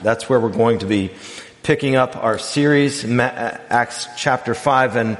That's where we're going to be picking up our series, Acts chapter 5. And,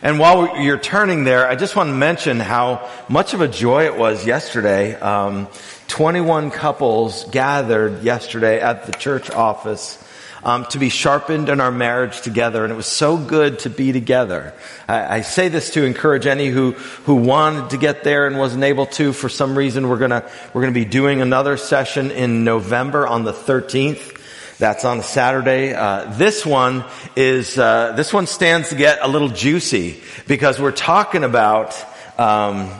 and while you're turning there, I just want to mention how much of a joy it was yesterday. Um, 21 couples gathered yesterday at the church office um, to be sharpened in our marriage together, and it was so good to be together. I, I, say this to encourage any who who wanted to get there and wasn't able to for some reason. We're gonna we're gonna be doing another session in November on the 13th. That's on a Saturday. Uh, this one is uh, this one stands to get a little juicy because we're talking about um,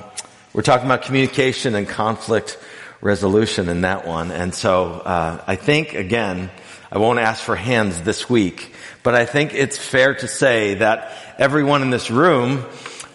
we're talking about communication and conflict resolution in that one. And so uh, I think again I won't ask for hands this week, but I think it's fair to say that everyone in this room,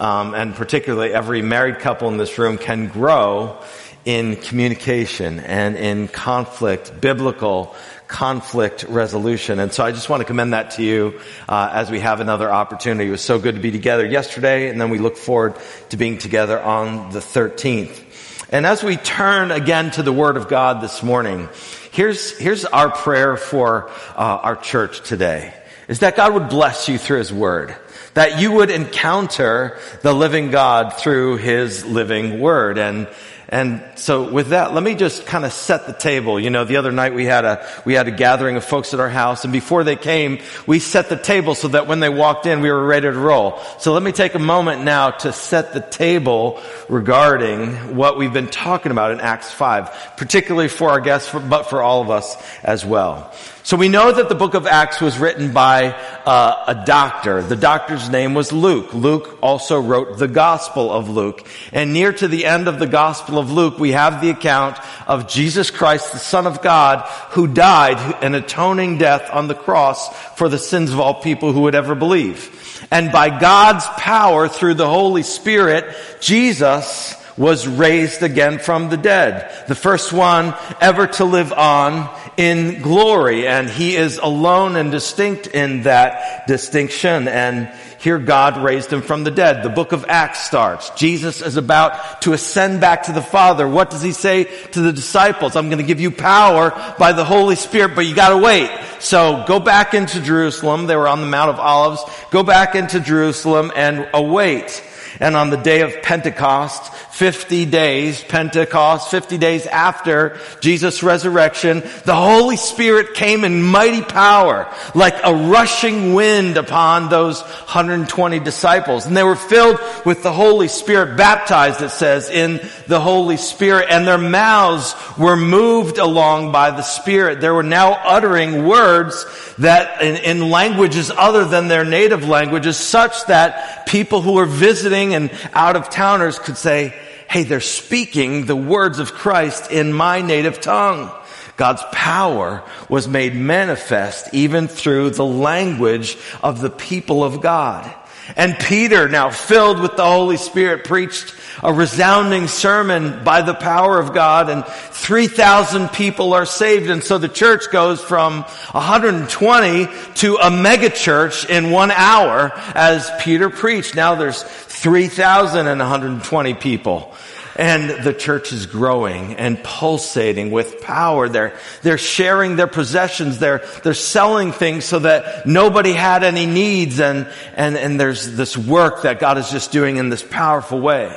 um, and particularly every married couple in this room, can grow in communication and in conflict, biblical conflict resolution. And so I just want to commend that to you uh, as we have another opportunity. It was so good to be together yesterday, and then we look forward to being together on the 13th. And as we turn again to the Word of God this morning, Here's, here's our prayer for uh, our church today is that God would bless you through His Word. That you would encounter the living God through His living Word. And, and so with that, let me just kind of set the table. You know, the other night we had a, we had a gathering of folks at our house and before they came, we set the table so that when they walked in, we were ready to roll. So let me take a moment now to set the table regarding what we've been talking about in Acts 5, particularly for our guests, but for all of us as well. So we know that the book of Acts was written by uh, a doctor. The doctor's name was Luke. Luke also wrote the Gospel of Luke. And near to the end of the Gospel of Luke, we have the account of Jesus Christ, the Son of God, who died an atoning death on the cross for the sins of all people who would ever believe. And by God's power through the Holy Spirit, Jesus was raised again from the dead. The first one ever to live on in glory. And he is alone and distinct in that distinction. And here God raised him from the dead. The book of Acts starts. Jesus is about to ascend back to the Father. What does he say to the disciples? I'm going to give you power by the Holy Spirit, but you got to wait. So go back into Jerusalem. They were on the Mount of Olives. Go back into Jerusalem and await. And on the day of Pentecost, 50 days, Pentecost, 50 days after Jesus' resurrection, the Holy Spirit came in mighty power, like a rushing wind upon those 120 disciples. And they were filled with the Holy Spirit, baptized, it says, in the Holy Spirit, and their mouths were moved along by the Spirit. They were now uttering words that in, in languages other than their native languages, such that people who were visiting and out of towners could say, hey, they're speaking the words of Christ in my native tongue. God's power was made manifest even through the language of the people of God. And Peter, now filled with the Holy Spirit, preached a resounding sermon by the power of God and 3,000 people are saved. And so the church goes from 120 to a mega church in one hour as Peter preached. Now there's 3,120 people. And the church is growing and pulsating with power. They're, they're sharing their possessions. They're, they're selling things so that nobody had any needs. And, and, and there's this work that God is just doing in this powerful way.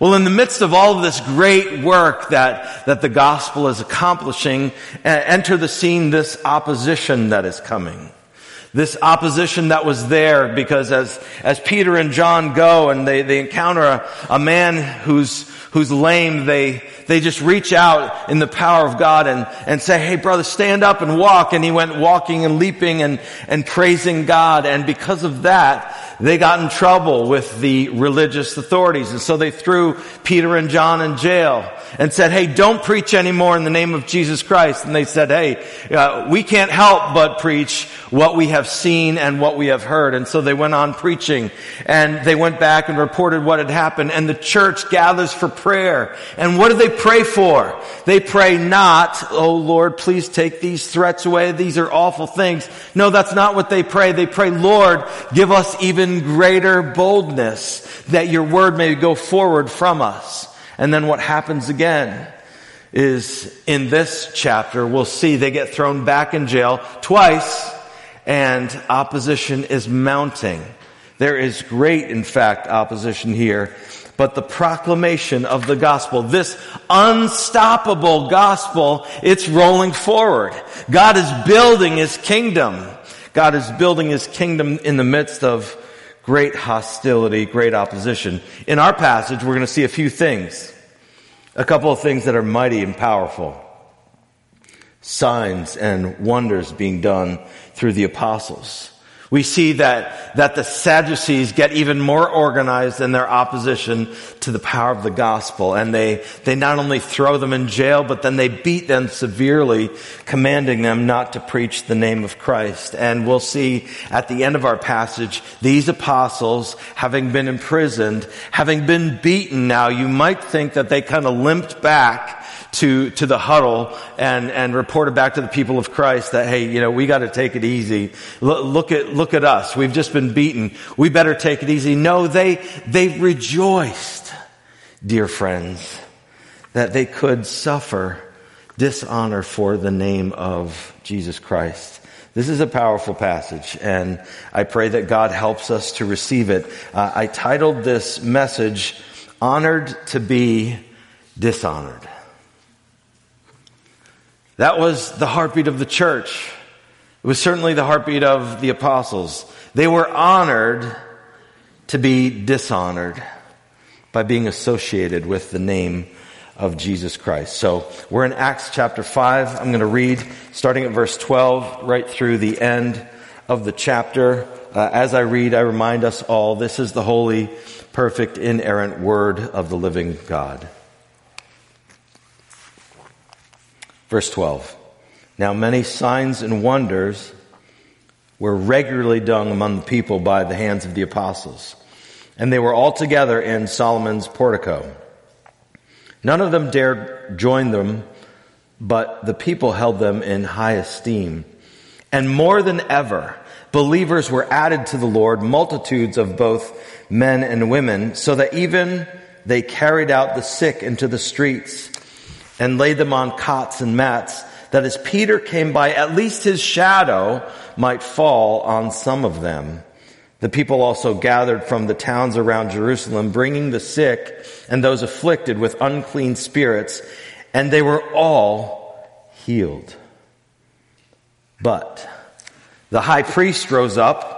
Well, in the midst of all of this great work that, that the gospel is accomplishing, enter the scene this opposition that is coming. This opposition that was there because as, as Peter and John go and they, they encounter a, a man who's, who's lame, they, they just reach out in the power of God and, and say, Hey brother, stand up and walk. And he went walking and leaping and, and praising God. And because of that, they got in trouble with the religious authorities. And so they threw Peter and John in jail and said, Hey, don't preach anymore in the name of Jesus Christ. And they said, Hey, uh, we can't help but preach what we have seen and what we have heard. And so they went on preaching and they went back and reported what had happened. And the church gathers for prayer. And what do they pray for? They pray not, Oh Lord, please take these threats away. These are awful things. No, that's not what they pray. They pray, Lord, give us even greater boldness that your word may go forward from us. And then what happens again? is in this chapter. We'll see they get thrown back in jail twice and opposition is mounting. There is great, in fact, opposition here. But the proclamation of the gospel, this unstoppable gospel, it's rolling forward. God is building his kingdom. God is building his kingdom in the midst of great hostility, great opposition. In our passage, we're going to see a few things. A couple of things that are mighty and powerful. Signs and wonders being done through the apostles. We see that, that the Sadducees get even more organized in their opposition to the power of the gospel. And they, they not only throw them in jail, but then they beat them severely, commanding them not to preach the name of Christ. And we'll see at the end of our passage, these apostles, having been imprisoned, having been beaten now, you might think that they kind of limped back to, to the huddle and, and reported back to the people of Christ that, hey, you know, we got to take it easy. Look, look at, look at us. We've just been beaten. We better take it easy. No, they, they rejoiced, dear friends, that they could suffer dishonor for the name of Jesus Christ. This is a powerful passage, and I pray that God helps us to receive it. Uh, I titled this message, Honored to be Dishonored. That was the heartbeat of the church. It was certainly the heartbeat of the apostles. They were honored to be dishonored by being associated with the name of Jesus Christ. So we're in Acts chapter 5. I'm going to read starting at verse 12 right through the end of the chapter. Uh, as I read, I remind us all this is the holy, perfect, inerrant word of the living God. Verse 12. Now many signs and wonders were regularly done among the people by the hands of the apostles. And they were all together in Solomon's portico. None of them dared join them, but the people held them in high esteem. And more than ever, believers were added to the Lord, multitudes of both men and women, so that even they carried out the sick into the streets and laid them on cots and mats, that as Peter came by, at least his shadow might fall on some of them. The people also gathered from the towns around Jerusalem, bringing the sick and those afflicted with unclean spirits, and they were all healed. But the high priest rose up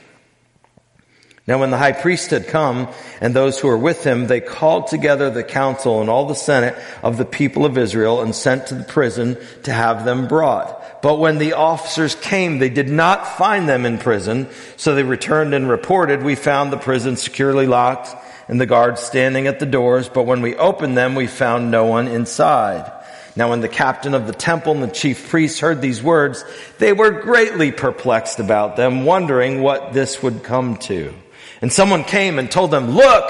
Now when the high priest had come and those who were with him, they called together the council and all the senate of the people of Israel and sent to the prison to have them brought. But when the officers came, they did not find them in prison. So they returned and reported, we found the prison securely locked and the guards standing at the doors. But when we opened them, we found no one inside. Now when the captain of the temple and the chief priests heard these words, they were greatly perplexed about them, wondering what this would come to. And someone came and told them, look,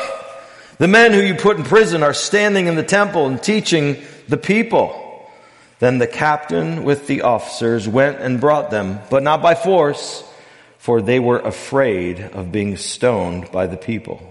the men who you put in prison are standing in the temple and teaching the people. Then the captain with the officers went and brought them, but not by force, for they were afraid of being stoned by the people.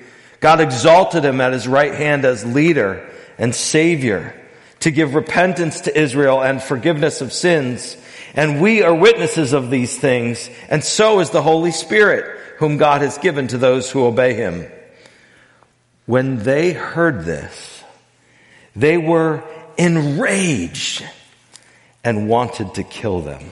God exalted him at his right hand as leader and savior to give repentance to Israel and forgiveness of sins. And we are witnesses of these things, and so is the Holy Spirit, whom God has given to those who obey him. When they heard this, they were enraged and wanted to kill them.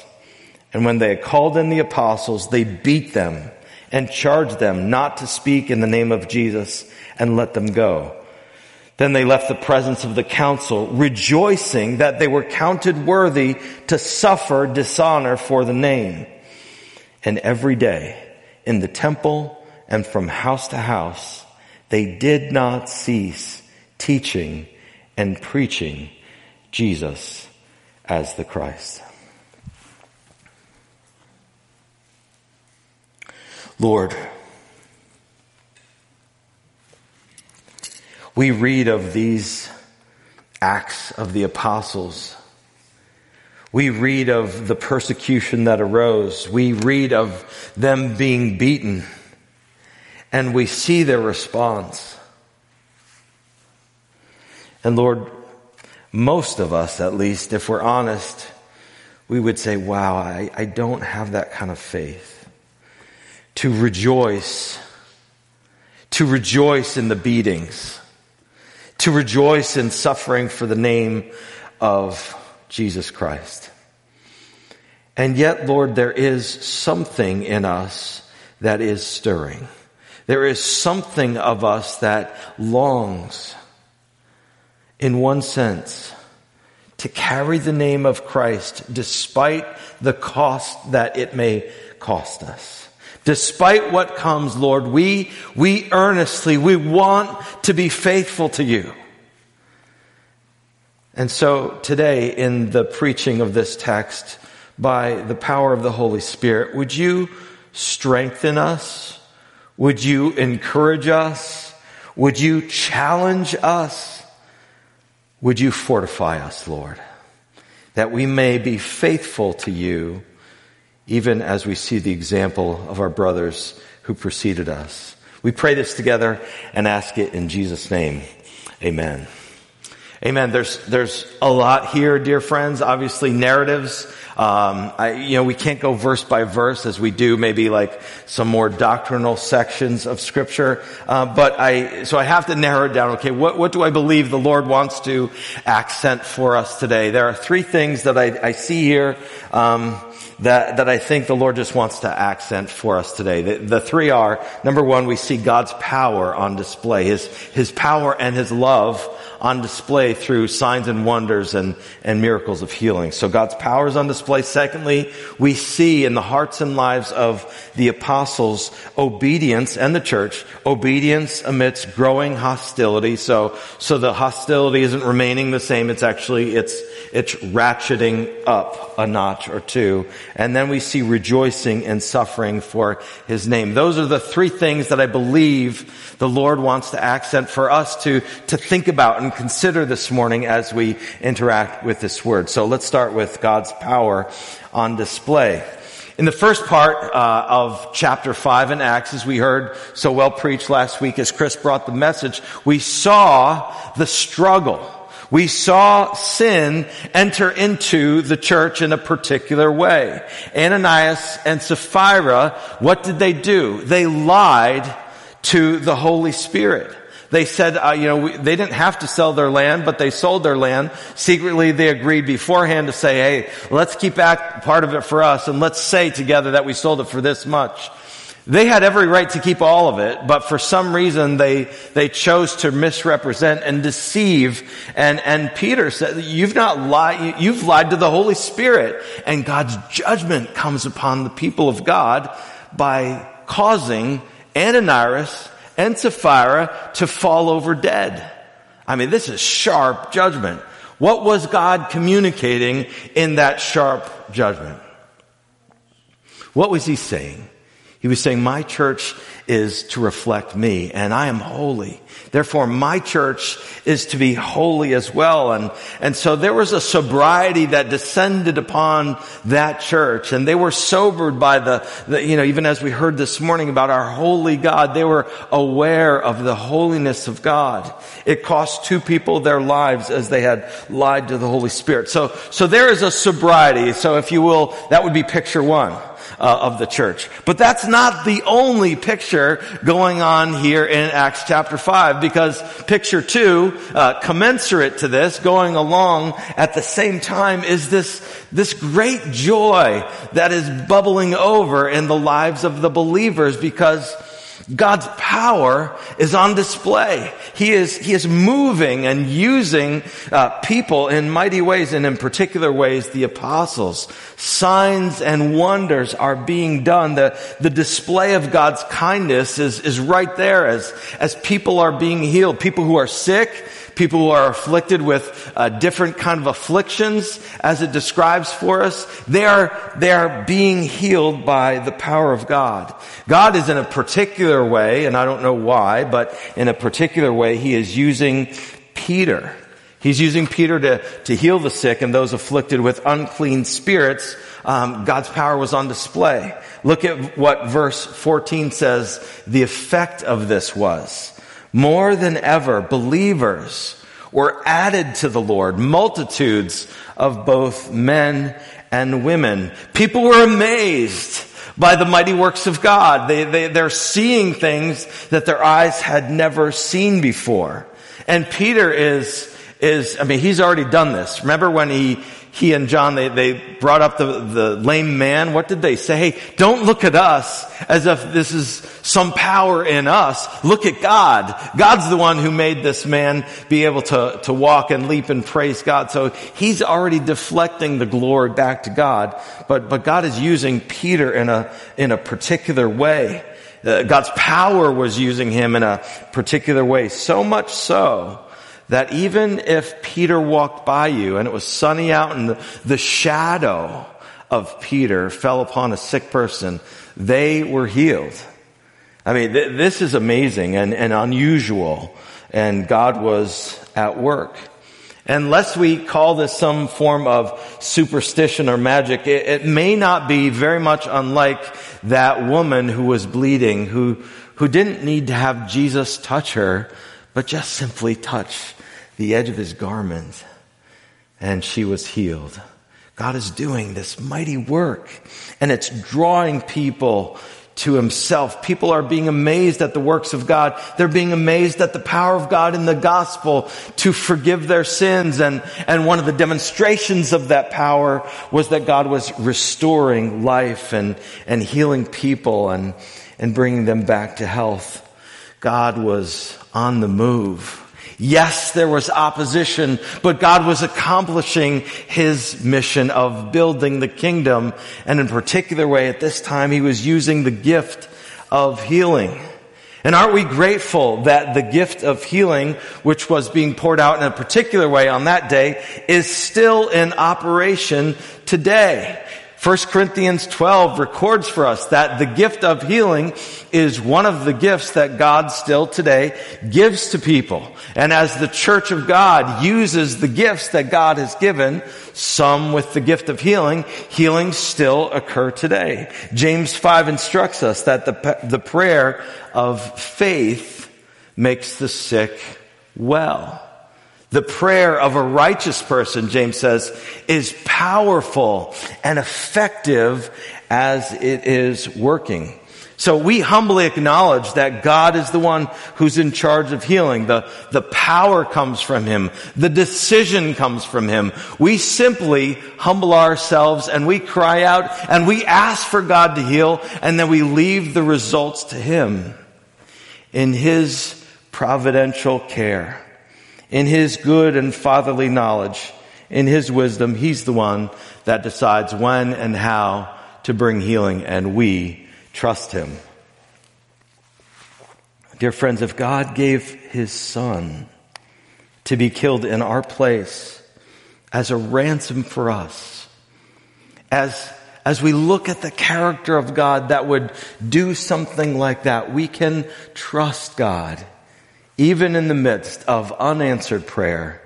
And when they had called in the apostles, they beat them and charged them not to speak in the name of Jesus and let them go. Then they left the presence of the council, rejoicing that they were counted worthy to suffer dishonor for the name. And every day in the temple and from house to house, they did not cease teaching and preaching Jesus as the Christ. Lord, we read of these acts of the apostles. We read of the persecution that arose. We read of them being beaten. And we see their response. And Lord, most of us, at least, if we're honest, we would say, wow, I, I don't have that kind of faith to rejoice, to rejoice in the beatings, to rejoice in suffering for the name of Jesus Christ. And yet, Lord, there is something in us that is stirring. There is something of us that longs, in one sense, to carry the name of Christ despite the cost that it may cost us. Despite what comes, Lord, we, we earnestly, we want to be faithful to you. And so today in the preaching of this text, by the power of the Holy Spirit, would you strengthen us? Would you encourage us? Would you challenge us? Would you fortify us, Lord, that we may be faithful to you even as we see the example of our brothers who preceded us. We pray this together and ask it in Jesus' name. Amen. Amen. There's, there's a lot here, dear friends. Obviously, narratives. Um, I, you know, we can't go verse by verse as we do maybe like some more doctrinal sections of scripture. Uh, but I, so I have to narrow it down. Okay, what, what do I believe the Lord wants to accent for us today? There are three things that I, I see here. Um, that, that I think the Lord just wants to accent for us today. The, the three are, number one, we see God's power on display, His, His power and His love on display through signs and wonders and, and miracles of healing. So God's power is on display. Secondly, we see in the hearts and lives of the apostles obedience and the church, obedience amidst growing hostility. So, so the hostility isn't remaining the same. It's actually, it's, it's ratcheting up a notch or two. And then we see rejoicing and suffering for his name. Those are the three things that I believe the Lord wants to accent for us to, to think about and consider this morning as we interact with this word. So let's start with God's power on display. In the first part uh, of chapter 5 in Acts, as we heard so well preached last week as Chris brought the message, we saw the struggle we saw sin enter into the church in a particular way. Ananias and Sapphira, what did they do? They lied to the Holy Spirit. They said, uh, you know, we, they didn't have to sell their land, but they sold their land. Secretly, they agreed beforehand to say, hey, let's keep part of it for us and let's say together that we sold it for this much. They had every right to keep all of it, but for some reason they, they chose to misrepresent and deceive. And, and Peter said, you've not lied, you've lied to the Holy Spirit and God's judgment comes upon the people of God by causing Ananias and Sapphira to fall over dead. I mean, this is sharp judgment. What was God communicating in that sharp judgment? What was he saying? He was saying, my church is to reflect me and I am holy. Therefore, my church is to be holy as well. And, and so there was a sobriety that descended upon that church and they were sobered by the, the, you know, even as we heard this morning about our holy God, they were aware of the holiness of God. It cost two people their lives as they had lied to the Holy Spirit. So, so there is a sobriety. So if you will, that would be picture one uh, of the church. But that's not the only picture going on here in Acts chapter 5 because picture 2, uh, commensurate to this, going along at the same time is this, this great joy that is bubbling over in the lives of the believers because God's power is on display. He is, he is moving and using uh, people in mighty ways and in particular ways the apostles. Signs and wonders are being done. The, the display of God's kindness is, is right there as, as people are being healed. People who are sick, people who are afflicted with uh, different kind of afflictions as it describes for us they are they are being healed by the power of god. God is in a particular way and i don't know why but in a particular way he is using peter. He's using peter to, to heal the sick and those afflicted with unclean spirits. Um, god's power was on display. Look at what verse 14 says the effect of this was more than ever, believers were added to the Lord, multitudes of both men and women. People were amazed by the mighty works of God. They, they, they're seeing things that their eyes had never seen before. And Peter is, is, I mean, he's already done this. Remember when he, he and John, they, they brought up the, the lame man. What did they say? Hey, don't look at us as if this is some power in us. Look at God. God's the one who made this man be able to, to walk and leap and praise God. So he's already deflecting the glory back to God. But, but God is using Peter in a, in a particular way. Uh, God's power was using him in a particular way. So much so that even if Peter walked by you and it was sunny out and the, the shadow of Peter fell upon a sick person, they were healed. I mean, th- this is amazing and, and unusual, and God was at work. Unless we call this some form of superstition or magic, it, it may not be very much unlike that woman who was bleeding, who, who didn't need to have Jesus touch her, but just simply touch the edge of his garment, and she was healed. God is doing this mighty work, and it's drawing people to himself. People are being amazed at the works of God. They're being amazed at the power of God in the gospel to forgive their sins. And, and one of the demonstrations of that power was that God was restoring life and, and healing people and, and bringing them back to health. God was on the move. Yes, there was opposition, but God was accomplishing His mission of building the kingdom. And in particular way, at this time, He was using the gift of healing. And aren't we grateful that the gift of healing, which was being poured out in a particular way on that day, is still in operation today? 1 Corinthians 12 records for us that the gift of healing is one of the gifts that God still today gives to people. And as the church of God uses the gifts that God has given, some with the gift of healing, healings still occur today. James 5 instructs us that the, the prayer of faith makes the sick well. The prayer of a righteous person, James says, is powerful and effective as it is working. So we humbly acknowledge that God is the one who's in charge of healing. The, the power comes from Him. The decision comes from Him. We simply humble ourselves and we cry out and we ask for God to heal and then we leave the results to Him in His providential care in his good and fatherly knowledge, in his wisdom, he's the one that decides when and how to bring healing, and we trust him. Dear friends, if God gave his son to be killed in our place as a ransom for us, as, as we look at the character of God that would do something like that, we can trust God even in the midst of unanswered prayer.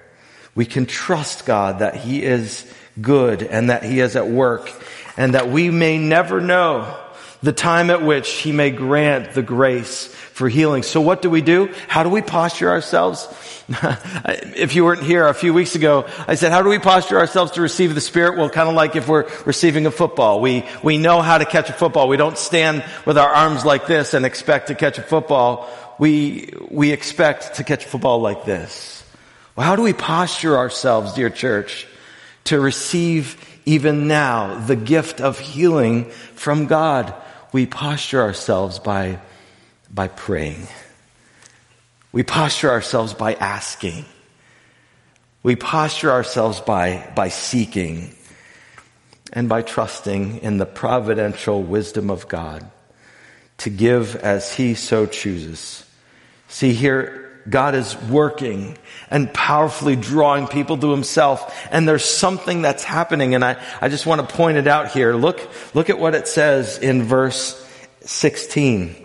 We can trust God that he is good and that he is at work and that we may never know the time at which he may grant the grace for healing. So what do we do? How do we posture ourselves? if you weren't here a few weeks ago, I said, how do we posture ourselves to receive the Spirit? Well, kind of like if we're receiving a football. We, we know how to catch a football. We don't stand with our arms like this and expect to catch a football. We, we expect to catch football like this. Well, how do we posture ourselves, dear church, to receive even now the gift of healing from God? We posture ourselves by by praying. We posture ourselves by asking. We posture ourselves by, by seeking and by trusting in the providential wisdom of God to give as He so chooses. See here, God is working and powerfully drawing people to Himself. And there's something that's happening. And I, I just want to point it out here. Look, look at what it says in verse 16.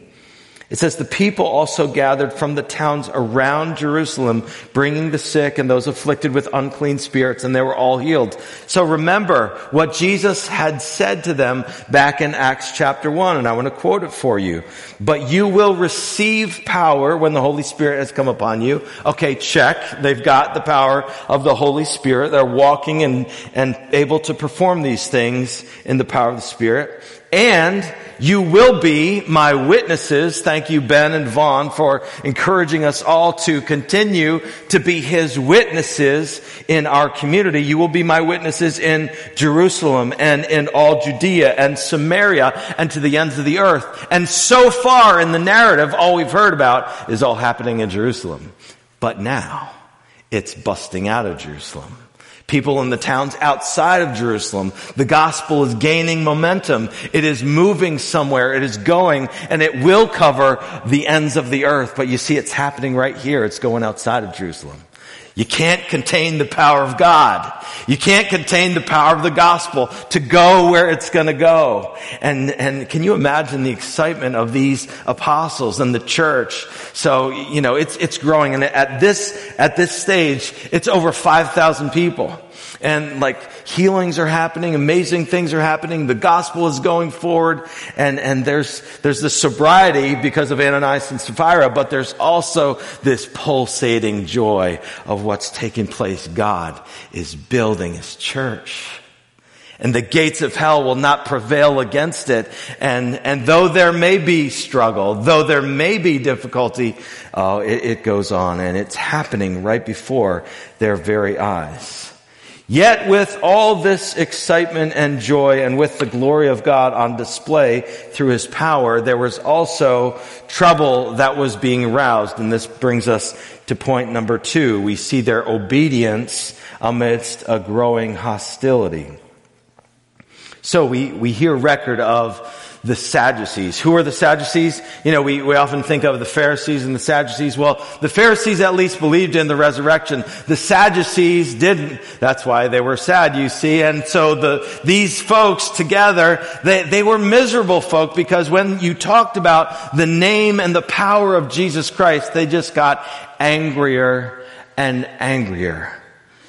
It says the people also gathered from the towns around Jerusalem, bringing the sick and those afflicted with unclean spirits, and they were all healed. So remember what Jesus had said to them back in Acts chapter 1, and I want to quote it for you. But you will receive power when the Holy Spirit has come upon you. Okay, check. They've got the power of the Holy Spirit. They're walking and, and able to perform these things in the power of the Spirit. And you will be my witnesses. Thank you, Ben and Vaughn, for encouraging us all to continue to be his witnesses in our community. You will be my witnesses in Jerusalem and in all Judea and Samaria and to the ends of the earth. And so far in the narrative, all we've heard about is all happening in Jerusalem. But now, it's busting out of Jerusalem people in the towns outside of Jerusalem. The gospel is gaining momentum. It is moving somewhere. It is going and it will cover the ends of the earth. But you see, it's happening right here. It's going outside of Jerusalem. You can't contain the power of God. You can't contain the power of the gospel to go where it's going to go. And, and can you imagine the excitement of these apostles and the church? So, you know, it's, it's growing. And at this, at this stage, it's over 5,000 people and like healings are happening, amazing things are happening, the gospel is going forward, and, and there's, there's this sobriety because of Ananias and Sapphira, but there's also this pulsating joy of what's taking place. God is building his church and the gates of hell will not prevail against it. And, and though there may be struggle, though there may be difficulty, uh, it, it goes on and it's happening right before their very eyes. Yet with all this excitement and joy and with the glory of God on display through his power, there was also trouble that was being roused. And this brings us to point number two. We see their obedience amidst a growing hostility. So we, we hear record of the Sadducees. Who are the Sadducees? You know, we, we often think of the Pharisees and the Sadducees. Well, the Pharisees at least believed in the resurrection. The Sadducees didn't. That's why they were sad, you see. And so the, these folks together, they, they were miserable folk because when you talked about the name and the power of Jesus Christ, they just got angrier and angrier.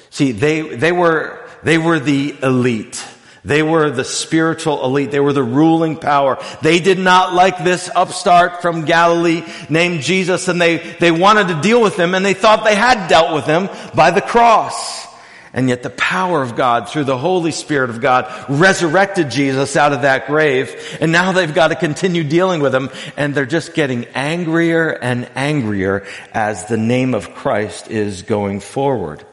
See, they, they were, they were the elite. They were the spiritual elite. They were the ruling power. They did not like this upstart from Galilee named Jesus and they, they wanted to deal with him and they thought they had dealt with him by the cross. And yet the power of God through the Holy Spirit of God resurrected Jesus out of that grave. And now they've got to continue dealing with him and they're just getting angrier and angrier as the name of Christ is going forward.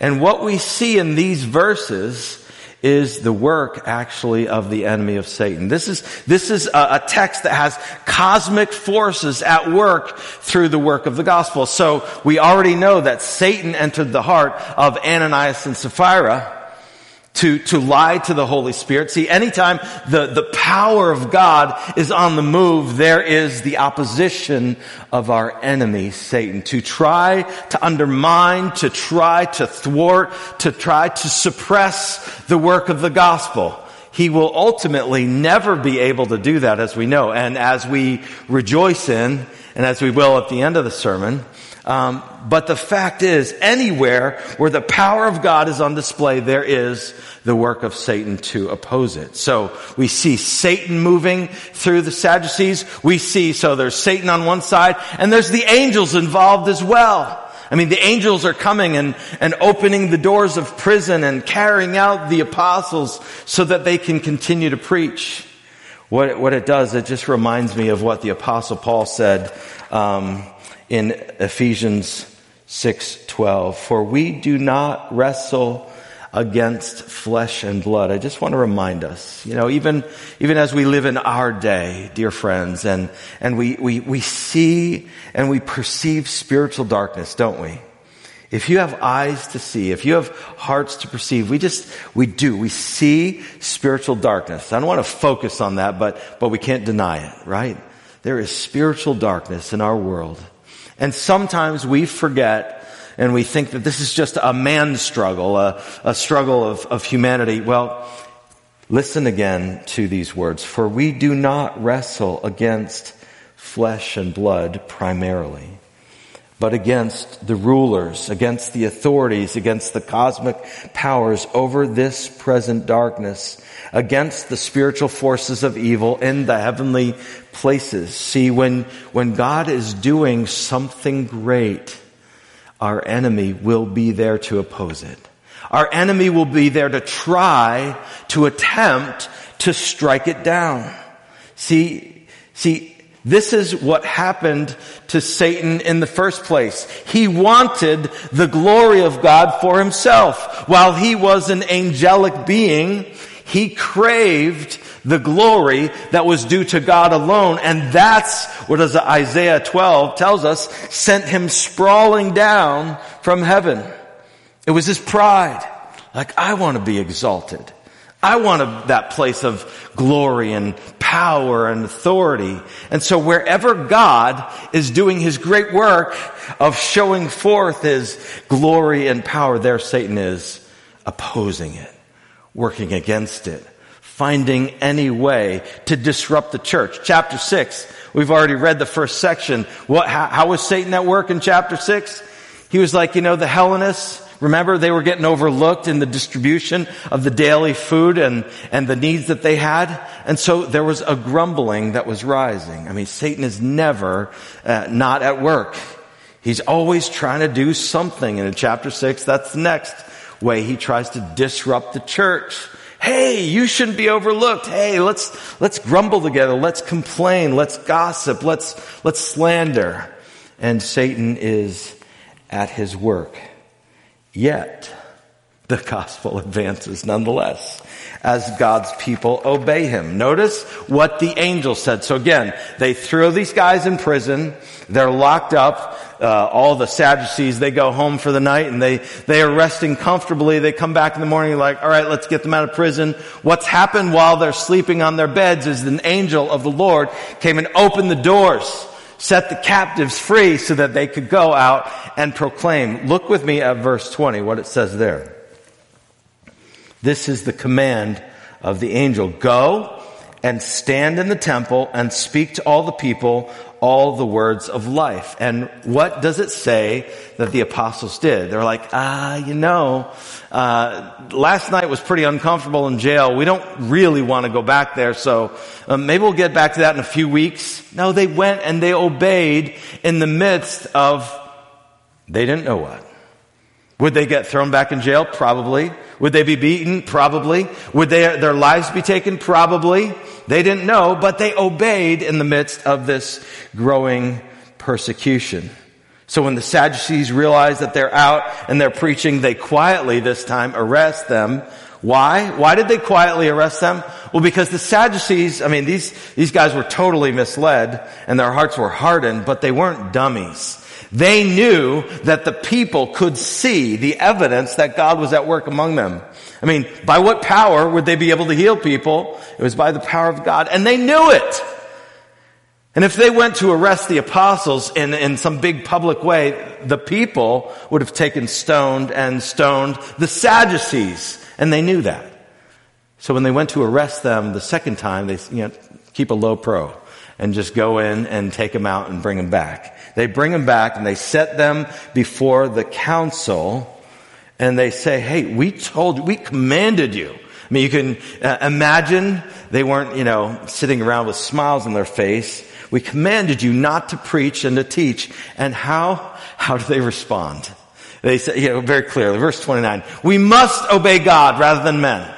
And what we see in these verses is the work actually of the enemy of Satan. This is, this is a, a, text that has cosmic forces at work through the work of the gospel. So we already know that Satan entered the heart of Ananias and Sapphira to, to lie to the Holy Spirit. See, anytime the, the power of God is on the move, there is the opposition of our enemy, Satan, to try to undermine, to try to thwart, to try to suppress the work of the gospel. He will ultimately never be able to do that as we know. And as we rejoice in, and as we will at the end of the sermon, um, but the fact is, anywhere where the power of God is on display, there is the work of Satan to oppose it. So we see Satan moving through the Sadducees. We see, so there's Satan on one side, and there's the angels involved as well. I mean, the angels are coming and, and opening the doors of prison and carrying out the apostles so that they can continue to preach. What, what it does, it just reminds me of what the apostle Paul said, um, in Ephesians 6:12 for we do not wrestle against flesh and blood. I just want to remind us, you know, even, even as we live in our day, dear friends, and, and we, we, we see and we perceive spiritual darkness, don't we? If you have eyes to see, if you have hearts to perceive, we just, we do. We see spiritual darkness. I don't want to focus on that, but, but we can't deny it, right? There is spiritual darkness in our world. And sometimes we forget and we think that this is just a man's struggle, a, a struggle of, of humanity. Well, listen again to these words. For we do not wrestle against flesh and blood primarily, but against the rulers, against the authorities, against the cosmic powers over this present darkness, against the spiritual forces of evil in the heavenly places. See, when, when God is doing something great, our enemy will be there to oppose it. Our enemy will be there to try to attempt to strike it down. See, see, this is what happened to Satan in the first place. He wanted the glory of God for himself. While he was an angelic being, he craved the glory that was due to God alone. And that's what Isaiah 12 tells us sent him sprawling down from heaven. It was his pride. Like, I want to be exalted. I want that place of glory and power and authority. And so wherever God is doing his great work of showing forth his glory and power, there Satan is opposing it, working against it finding any way to disrupt the church. Chapter 6, we've already read the first section. What, how, how was Satan at work in chapter 6? He was like, you know, the Hellenists, remember they were getting overlooked in the distribution of the daily food and, and the needs that they had. And so there was a grumbling that was rising. I mean, Satan is never uh, not at work. He's always trying to do something. And in chapter 6, that's the next way he tries to disrupt the church. Hey, you shouldn't be overlooked. Hey, let's, let's grumble together. Let's complain. Let's gossip. Let's, let's slander. And Satan is at his work. Yet, the gospel advances nonetheless as God's people obey him. Notice what the angel said. So again, they throw these guys in prison. They're locked up. Uh, all the Sadducees, they go home for the night and they, they are resting comfortably. They come back in the morning like, all right, let's get them out of prison. What's happened while they're sleeping on their beds is an angel of the Lord came and opened the doors set the captives free so that they could go out and proclaim. Look with me at verse 20, what it says there. This is the command of the angel. Go and stand in the temple and speak to all the people all the words of life. And what does it say that the apostles did? They're like, ah, you know, uh, last night was pretty uncomfortable in jail. We don't really want to go back there, so um, maybe we'll get back to that in a few weeks. No, they went and they obeyed in the midst of, they didn't know what. Would they get thrown back in jail? Probably. Would they be beaten? Probably. Would they, their lives be taken? Probably. They didn't know, but they obeyed in the midst of this growing persecution. So when the Sadducees realize that they're out and they're preaching, they quietly this time arrest them Why? Why did they quietly arrest them? Well, because the Sadducees, I mean, these, these guys were totally misled and their hearts were hardened, but they weren't dummies. They knew that the people could see the evidence that God was at work among them. I mean, by what power would they be able to heal people? It was by the power of God, and they knew it. And if they went to arrest the apostles in, in some big public way, the people would have taken stoned and stoned the Sadducees, and they knew that. So when they went to arrest them the second time, they you know, keep a low pro and just go in and take them out and bring them back. They bring them back and they set them before the council and they say, hey, we told, you, we commanded you. I mean, you can uh, imagine they weren't, you know, sitting around with smiles on their face. We commanded you not to preach and to teach. And how, how do they respond? They say, you know, very clearly, verse 29, we must obey God rather than men.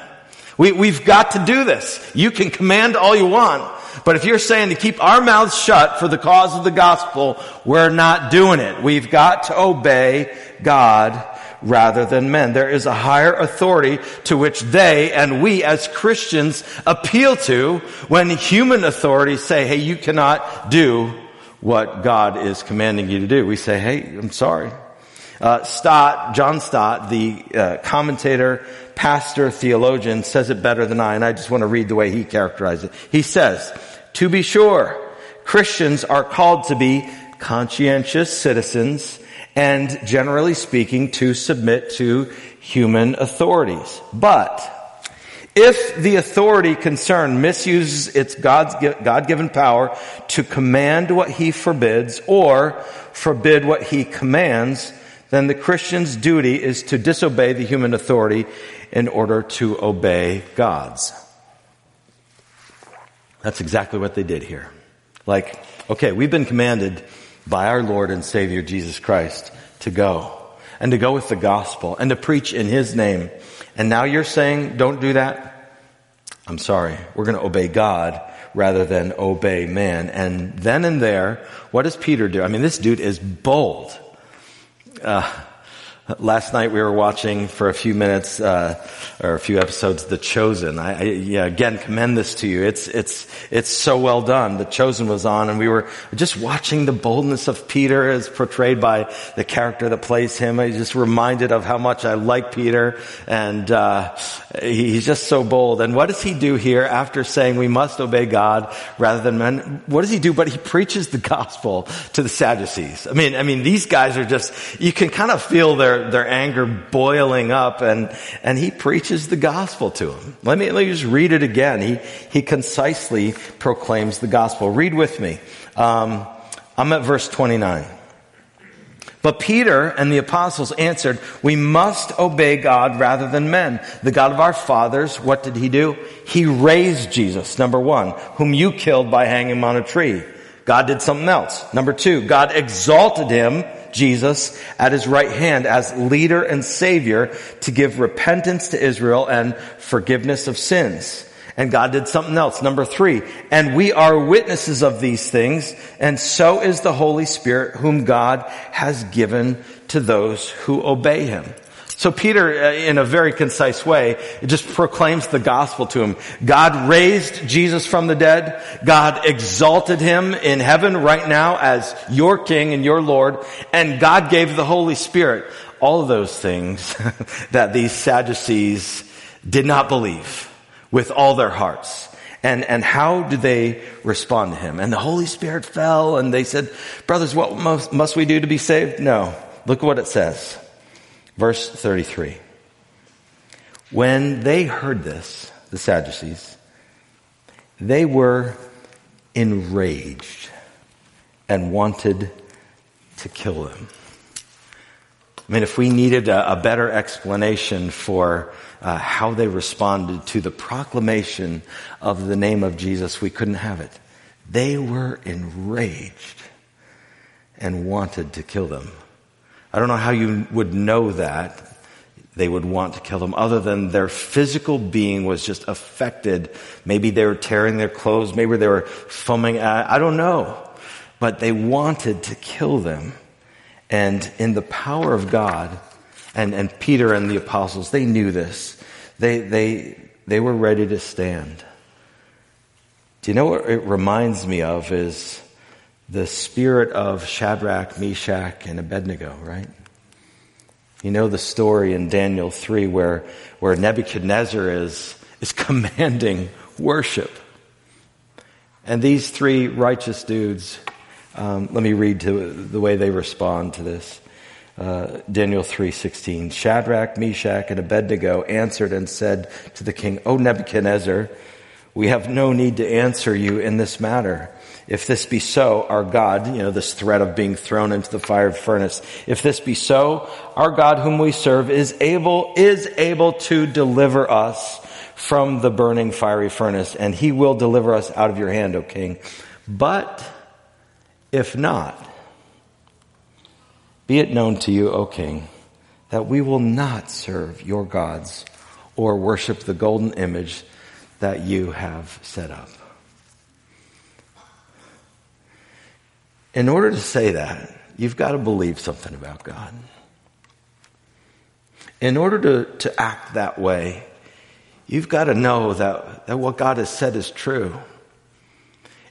We, we've got to do this. You can command all you want, but if you're saying to keep our mouths shut for the cause of the gospel, we're not doing it. We've got to obey God rather than men. There is a higher authority to which they and we as Christians appeal to when human authorities say, hey, you cannot do what God is commanding you to do. We say, hey, I'm sorry. Uh, Stott, John Stott, the uh, commentator, pastor, theologian, says it better than I, and I just want to read the way he characterized it. He says, to be sure, Christians are called to be conscientious citizens and generally speaking to submit to human authorities. But if the authority concerned misuses its God's, God-given power to command what he forbids or forbid what he commands, then the Christian's duty is to disobey the human authority in order to obey God's. That's exactly what they did here. Like, okay, we've been commanded by our Lord and Savior Jesus Christ to go and to go with the gospel and to preach in His name. And now you're saying don't do that? I'm sorry. We're going to obey God rather than obey man. And then and there, what does Peter do? I mean, this dude is bold. Uh, Last night we were watching for a few minutes, uh, or a few episodes, The Chosen. I, I, yeah, again, commend this to you. It's, it's, it's so well done. The Chosen was on and we were just watching the boldness of Peter as portrayed by the character that plays him. I just reminded of how much I like Peter and, uh, he's just so bold. And what does he do here after saying we must obey God rather than men? What does he do? But he preaches the gospel to the Sadducees. I mean, I mean, these guys are just, you can kind of feel their, their, anger boiling up and, and he preaches the gospel to them. Let me, let me just read it again. He, he concisely proclaims the gospel. Read with me. Um, I'm at verse 29. But Peter and the apostles answered, we must obey God rather than men. The God of our fathers, what did he do? He raised Jesus, number one, whom you killed by hanging him on a tree. God did something else. Number two, God exalted him Jesus at his right hand as leader and savior to give repentance to Israel and forgiveness of sins. And God did something else. Number three, and we are witnesses of these things, and so is the Holy Spirit whom God has given to those who obey him. So Peter, uh, in a very concise way, just proclaims the gospel to him. God raised Jesus from the dead. God exalted him in heaven right now as your king and your Lord. And God gave the Holy Spirit. All of those things that these Sadducees did not believe with all their hearts. And, and how did they respond to him? And the Holy Spirit fell and they said, brothers, what must, must we do to be saved? No. Look what it says. Verse 33. When they heard this, the Sadducees, they were enraged and wanted to kill them. I mean, if we needed a, a better explanation for uh, how they responded to the proclamation of the name of Jesus, we couldn't have it. They were enraged and wanted to kill them. I don't know how you would know that they would want to kill them other than their physical being was just affected. Maybe they were tearing their clothes. Maybe they were foaming. I don't know. But they wanted to kill them. And in the power of God, and, and Peter and the apostles, they knew this. They, they, they were ready to stand. Do you know what it reminds me of is the spirit of Shadrach, Meshach, and Abednego, right? You know the story in Daniel 3 where, where Nebuchadnezzar is, is commanding worship. And these three righteous dudes, um, let me read to the way they respond to this. Uh, Daniel 3:16 Shadrach, Meshach and Abednego answered and said to the king, "O Nebuchadnezzar, we have no need to answer you in this matter. If this be so, our God, you know, this threat of being thrown into the fire furnace, if this be so, our God whom we serve is able, is able to deliver us from the burning fiery furnace, and he will deliver us out of your hand, O king. But if not, be it known to you, O king, that we will not serve your gods or worship the golden image that you have set up. In order to say that, you've got to believe something about God. In order to, to act that way, you've got to know that, that what God has said is true.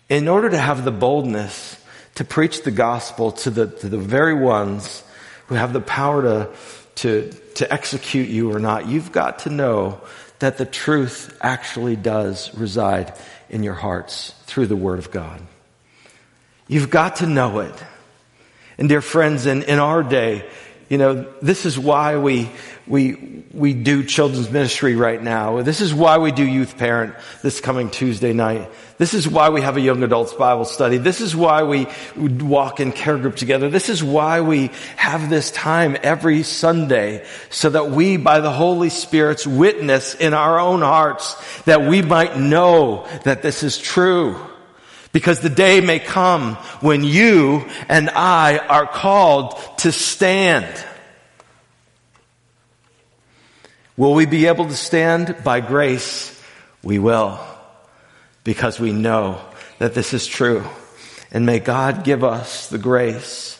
In order to have the boldness to preach the gospel to the, to the very ones who have the power to, to, to execute you or not, you've got to know that the truth actually does reside in your hearts through the Word of God. You've got to know it. And dear friends, in, in our day, you know, this is why we, we, we do children's ministry right now. This is why we do youth parent this coming Tuesday night. This is why we have a young adults Bible study. This is why we walk in care group together. This is why we have this time every Sunday so that we, by the Holy Spirit's witness in our own hearts, that we might know that this is true. Because the day may come when you and I are called to stand. Will we be able to stand? By grace, we will. Because we know that this is true. And may God give us the grace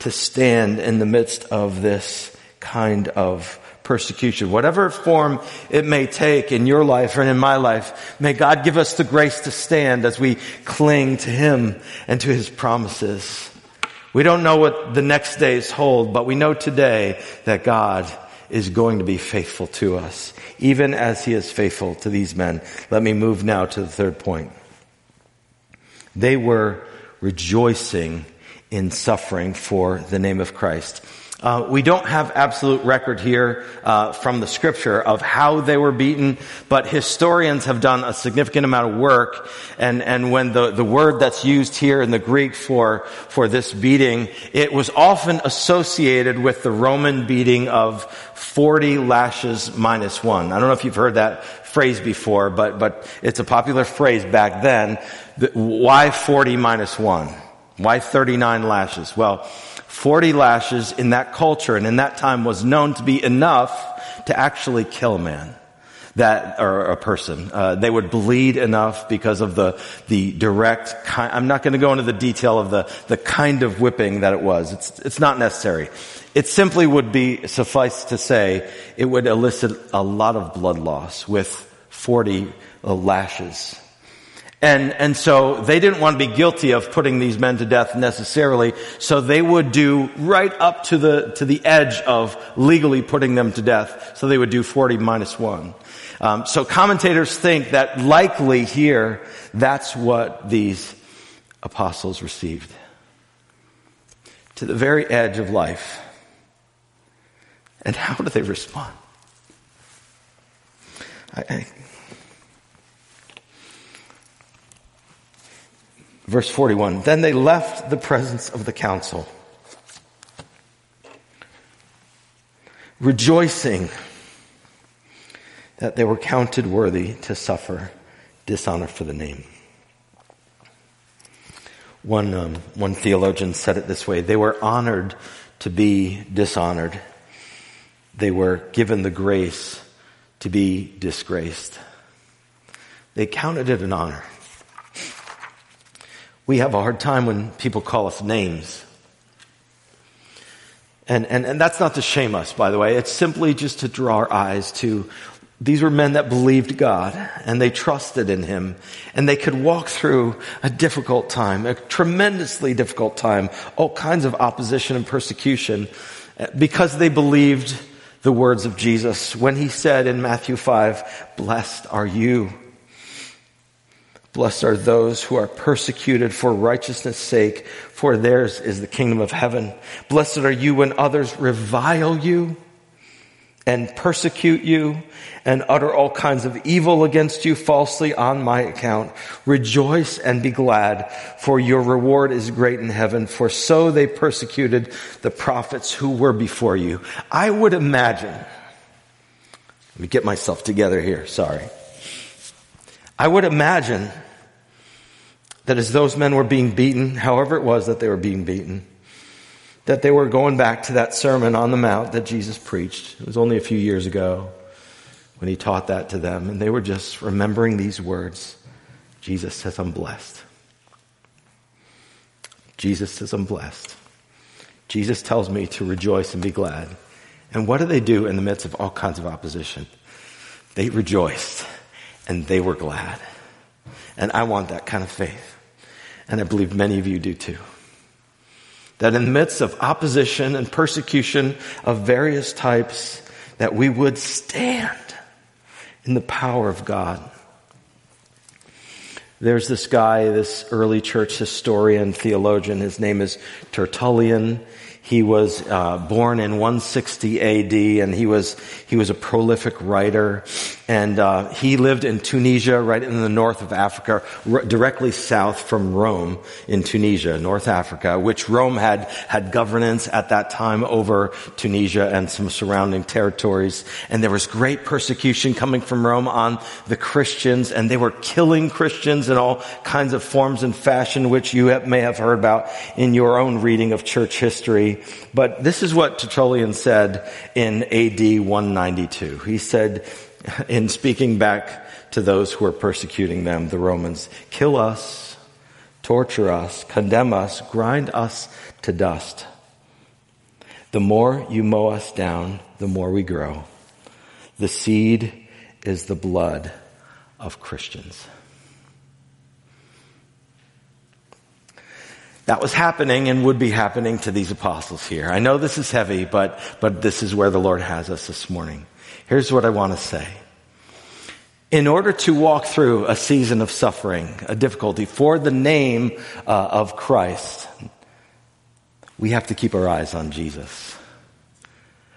to stand in the midst of this kind of persecution, whatever form it may take in your life and in my life. May God give us the grace to stand as we cling to Him and to His promises. We don't know what the next days hold, but we know today that God is going to be faithful to us, even as He is faithful to these men. Let me move now to the third point. They were rejoicing in suffering for the name of Christ. Uh, we don't have absolute record here uh, from the scripture of how they were beaten, but historians have done a significant amount of work. And, and when the, the word that's used here in the Greek for, for this beating, it was often associated with the Roman beating of 40 lashes minus one. I don't know if you've heard that phrase before, but, but it's a popular phrase back then. Why 40 minus one? Why 39 lashes? Well, 40 lashes in that culture and in that time was known to be enough to actually kill a man that or a person. Uh, they would bleed enough because of the the direct. Kind, I'm not going to go into the detail of the the kind of whipping that it was. It's it's not necessary. It simply would be suffice to say it would elicit a lot of blood loss with 40 uh, lashes. And, and so they didn't want to be guilty of putting these men to death necessarily, so they would do right up to the, to the edge of legally putting them to death. So they would do 40 minus one. Um, so commentators think that likely here, that's what these apostles received. To the very edge of life. And how do they respond? I, I Verse 41 Then they left the presence of the council, rejoicing that they were counted worthy to suffer dishonor for the name. One, um, one theologian said it this way they were honored to be dishonored, they were given the grace to be disgraced. They counted it an honor. We have a hard time when people call us names. And, and, and that's not to shame us, by the way. It's simply just to draw our eyes to these were men that believed God and they trusted in Him and they could walk through a difficult time, a tremendously difficult time, all kinds of opposition and persecution eh, because they believed the words of Jesus when He said in Matthew 5, blessed are you. Blessed are those who are persecuted for righteousness sake, for theirs is the kingdom of heaven. Blessed are you when others revile you and persecute you and utter all kinds of evil against you falsely on my account. Rejoice and be glad, for your reward is great in heaven, for so they persecuted the prophets who were before you. I would imagine, let me get myself together here, sorry. I would imagine that as those men were being beaten, however it was that they were being beaten, that they were going back to that Sermon on the Mount that Jesus preached. It was only a few years ago when he taught that to them, and they were just remembering these words. Jesus says, I'm blessed. Jesus says, I'm blessed. Jesus tells me to rejoice and be glad. And what do they do in the midst of all kinds of opposition? They rejoiced and they were glad. And I want that kind of faith. And I believe many of you do too that in the midst of opposition and persecution of various types, that we would stand in the power of God. There's this guy, this early church historian, theologian. His name is Tertullian. He was uh, born in 160 AD, and he was he was a prolific writer. And uh, he lived in Tunisia, right in the north of Africa, r- directly south from Rome in Tunisia, North Africa, which Rome had had governance at that time over Tunisia and some surrounding territories. And there was great persecution coming from Rome on the Christians, and they were killing Christians in all kinds of forms and fashion, which you have, may have heard about in your own reading of church history. But this is what Tertullian said in AD 192. He said, in speaking back to those who were persecuting them, the Romans, kill us, torture us, condemn us, grind us to dust. The more you mow us down, the more we grow. The seed is the blood of Christians. That was happening and would be happening to these apostles here. I know this is heavy, but, but this is where the Lord has us this morning. Here's what I want to say. In order to walk through a season of suffering, a difficulty for the name uh, of Christ, we have to keep our eyes on Jesus.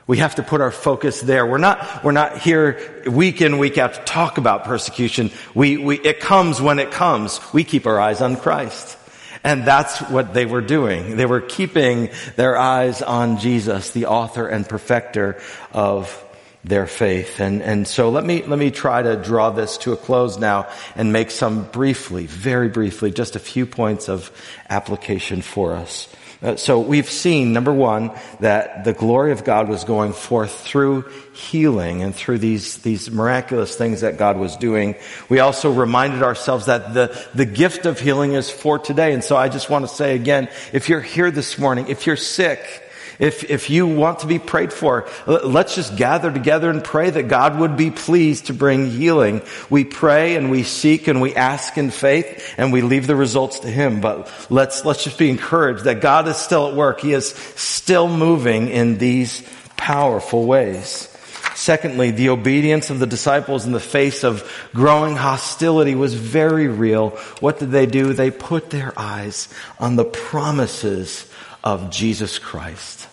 We have to put our focus there. We're not, we're not here week in, week out to talk about persecution. We, we, it comes when it comes. We keep our eyes on Christ. And that's what they were doing. They were keeping their eyes on Jesus, the author and perfecter of their faith. And, and so let me, let me try to draw this to a close now and make some briefly, very briefly, just a few points of application for us. Uh, so we've seen, number one, that the glory of God was going forth through healing and through these, these miraculous things that God was doing. We also reminded ourselves that the, the gift of healing is for today. And so I just want to say again, if you're here this morning, if you're sick, if, if you want to be prayed for, let's just gather together and pray that God would be pleased to bring healing. We pray and we seek and we ask in faith and we leave the results to Him. But let's, let's just be encouraged that God is still at work. He is still moving in these powerful ways. Secondly, the obedience of the disciples in the face of growing hostility was very real. What did they do? They put their eyes on the promises of Jesus Christ.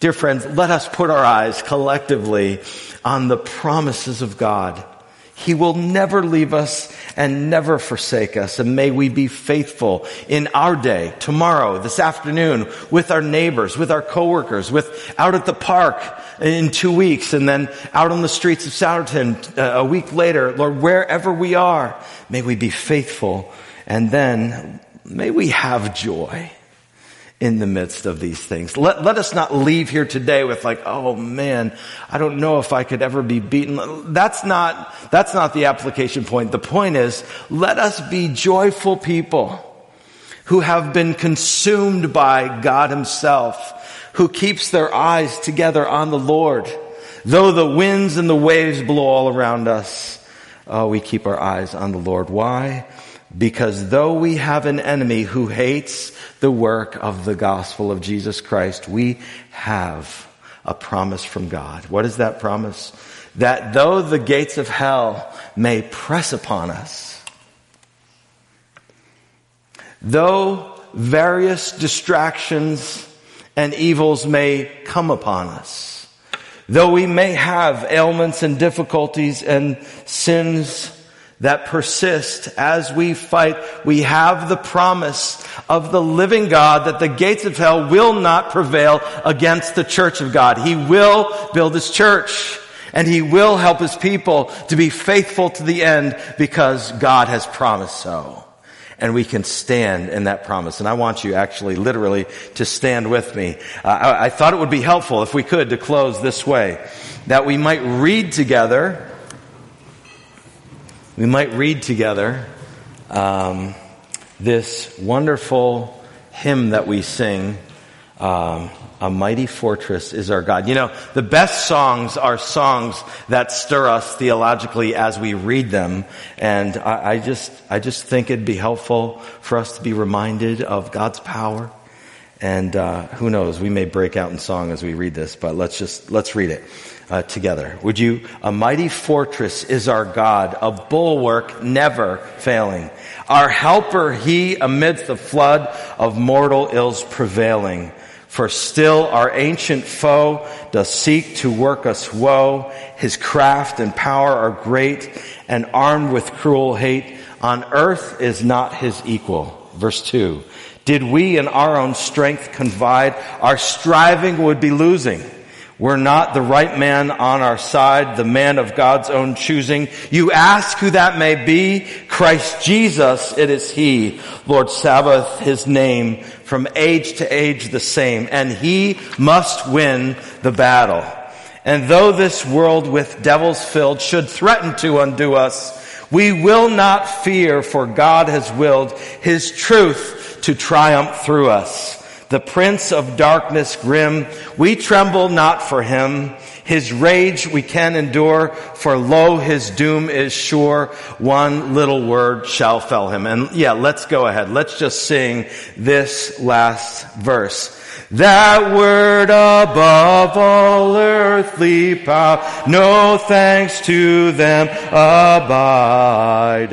Dear friends, let us put our eyes collectively on the promises of God. He will never leave us and never forsake us. And may we be faithful in our day, tomorrow, this afternoon, with our neighbors, with our coworkers, with out at the park in two weeks, and then out on the streets of Souderton uh, a week later. Lord, wherever we are, may we be faithful. And then may we have joy in the midst of these things. Let, let us not leave here today with like, oh man, I don't know if I could ever be beaten. That's not, that's not the application point. The point is, let us be joyful people who have been consumed by God himself, who keeps their eyes together on the Lord. Though the winds and the waves blow all around us, oh, we keep our eyes on the Lord. Why? Because though we have an enemy who hates the work of the gospel of Jesus Christ, we have a promise from God. What is that promise? That though the gates of hell may press upon us, though various distractions and evils may come upon us, though we may have ailments and difficulties and sins that persist as we fight, we have the promise of the living God that the gates of hell will not prevail against the church of God. He will build his church and he will help his people to be faithful to the end because God has promised so. And we can stand in that promise. And I want you actually literally to stand with me. Uh, I, I thought it would be helpful if we could to close this way, that we might read together we might read together um, this wonderful hymn that we sing. Um, a mighty fortress is our God. You know, the best songs are songs that stir us theologically as we read them. And I, I just, I just think it'd be helpful for us to be reminded of God's power. And uh, who knows, we may break out in song as we read this, but let's just, let's read it uh, together. Would you? A mighty fortress is our God, a bulwark never failing. Our helper, he amidst the flood of mortal ills prevailing. For still our ancient foe does seek to work us woe. His craft and power are great and armed with cruel hate. On earth is not his equal. Verse two. Did we in our own strength confide, our striving would be losing. We're not the right man on our side, the man of God's own choosing. You ask who that may be. Christ Jesus, it is He. Lord Sabaoth, His name, from age to age the same. And He must win the battle. And though this world with devils filled should threaten to undo us, we will not fear for God has willed His truth to triumph through us the prince of darkness grim. We tremble not for him. His rage we can endure, for lo, his doom is sure. One little word shall fell him. And yeah, let's go ahead. Let's just sing this last verse. That word above all earthly power, no thanks to them abideth.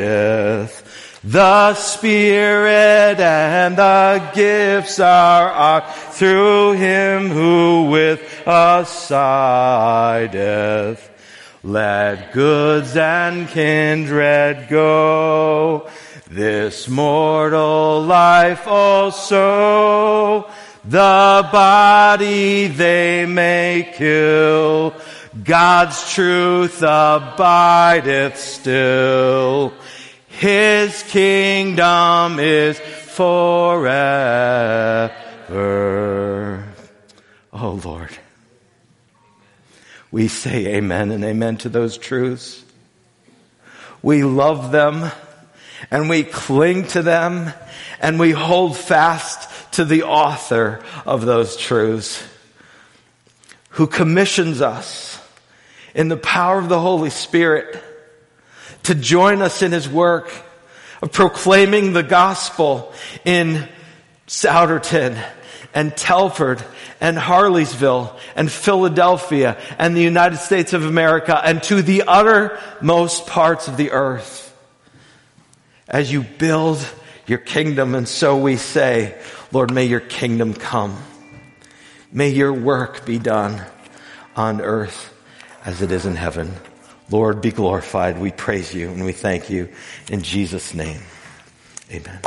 The Spirit and the gifts are, are through him who with us sideth. Let goods and kindred go, this mortal life also, the body they may kill, God's truth abideth still. His kingdom is forever. Oh Lord. We say amen and amen to those truths. We love them and we cling to them and we hold fast to the author of those truths who commissions us in the power of the Holy Spirit to join us in his work of proclaiming the gospel in Souderton and Telford and Harleysville and Philadelphia and the United States of America and to the uttermost parts of the earth. As you build your kingdom, and so we say, Lord, may your kingdom come. May your work be done on earth as it is in heaven. Lord, be glorified. We praise you and we thank you in Jesus' name. Amen.